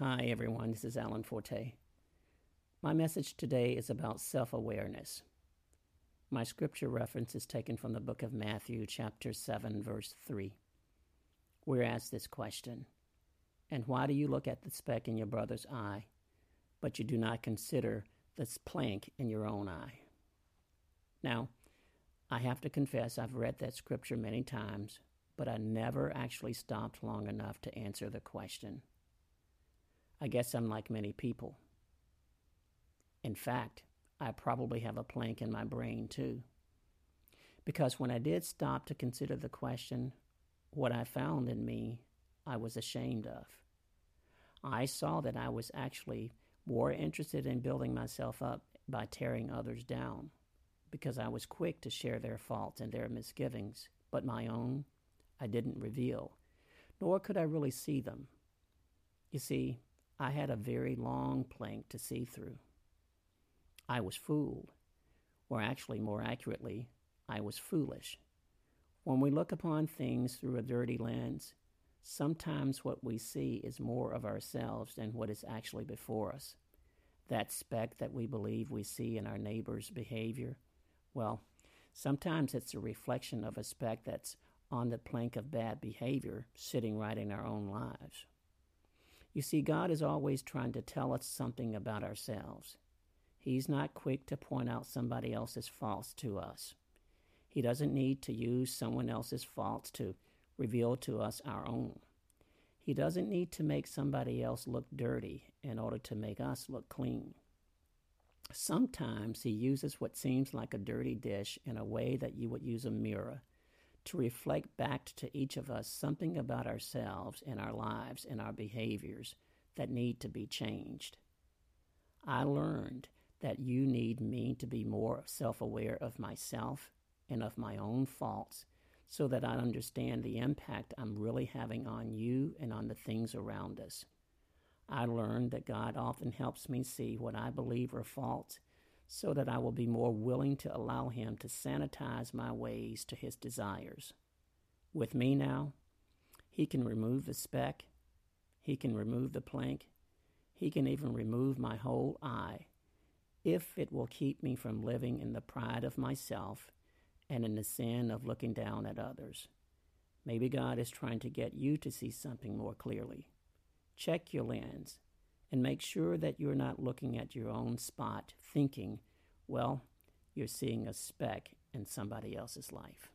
Hi, everyone. This is Alan Forte. My message today is about self awareness. My scripture reference is taken from the book of Matthew, chapter 7, verse 3. We're asked this question And why do you look at the speck in your brother's eye, but you do not consider the plank in your own eye? Now, I have to confess I've read that scripture many times, but I never actually stopped long enough to answer the question. I guess I'm like many people. In fact, I probably have a plank in my brain too. Because when I did stop to consider the question, what I found in me, I was ashamed of. I saw that I was actually more interested in building myself up by tearing others down, because I was quick to share their faults and their misgivings, but my own I didn't reveal, nor could I really see them. You see, I had a very long plank to see through. I was fooled, or actually, more accurately, I was foolish. When we look upon things through a dirty lens, sometimes what we see is more of ourselves than what is actually before us. That speck that we believe we see in our neighbor's behavior, well, sometimes it's a reflection of a speck that's on the plank of bad behavior sitting right in our own lives. You see, God is always trying to tell us something about ourselves. He's not quick to point out somebody else's faults to us. He doesn't need to use someone else's faults to reveal to us our own. He doesn't need to make somebody else look dirty in order to make us look clean. Sometimes he uses what seems like a dirty dish in a way that you would use a mirror to reflect back to each of us something about ourselves and our lives and our behaviors that need to be changed. I learned that you need me to be more self aware of myself and of my own faults so that I understand the impact I'm really having on you and on the things around us. I learned that God often helps me see what I believe are faults so that I will be more willing to allow Him to sanitize my ways to His desires. With me now, He can remove the speck, He can remove the plank, He can even remove my whole eye, if it will keep me from living in the pride of myself and in the sin of looking down at others. Maybe God is trying to get you to see something more clearly. Check your lens and make sure that you're not looking at your own spot thinking, well, you're seeing a speck in somebody else's life.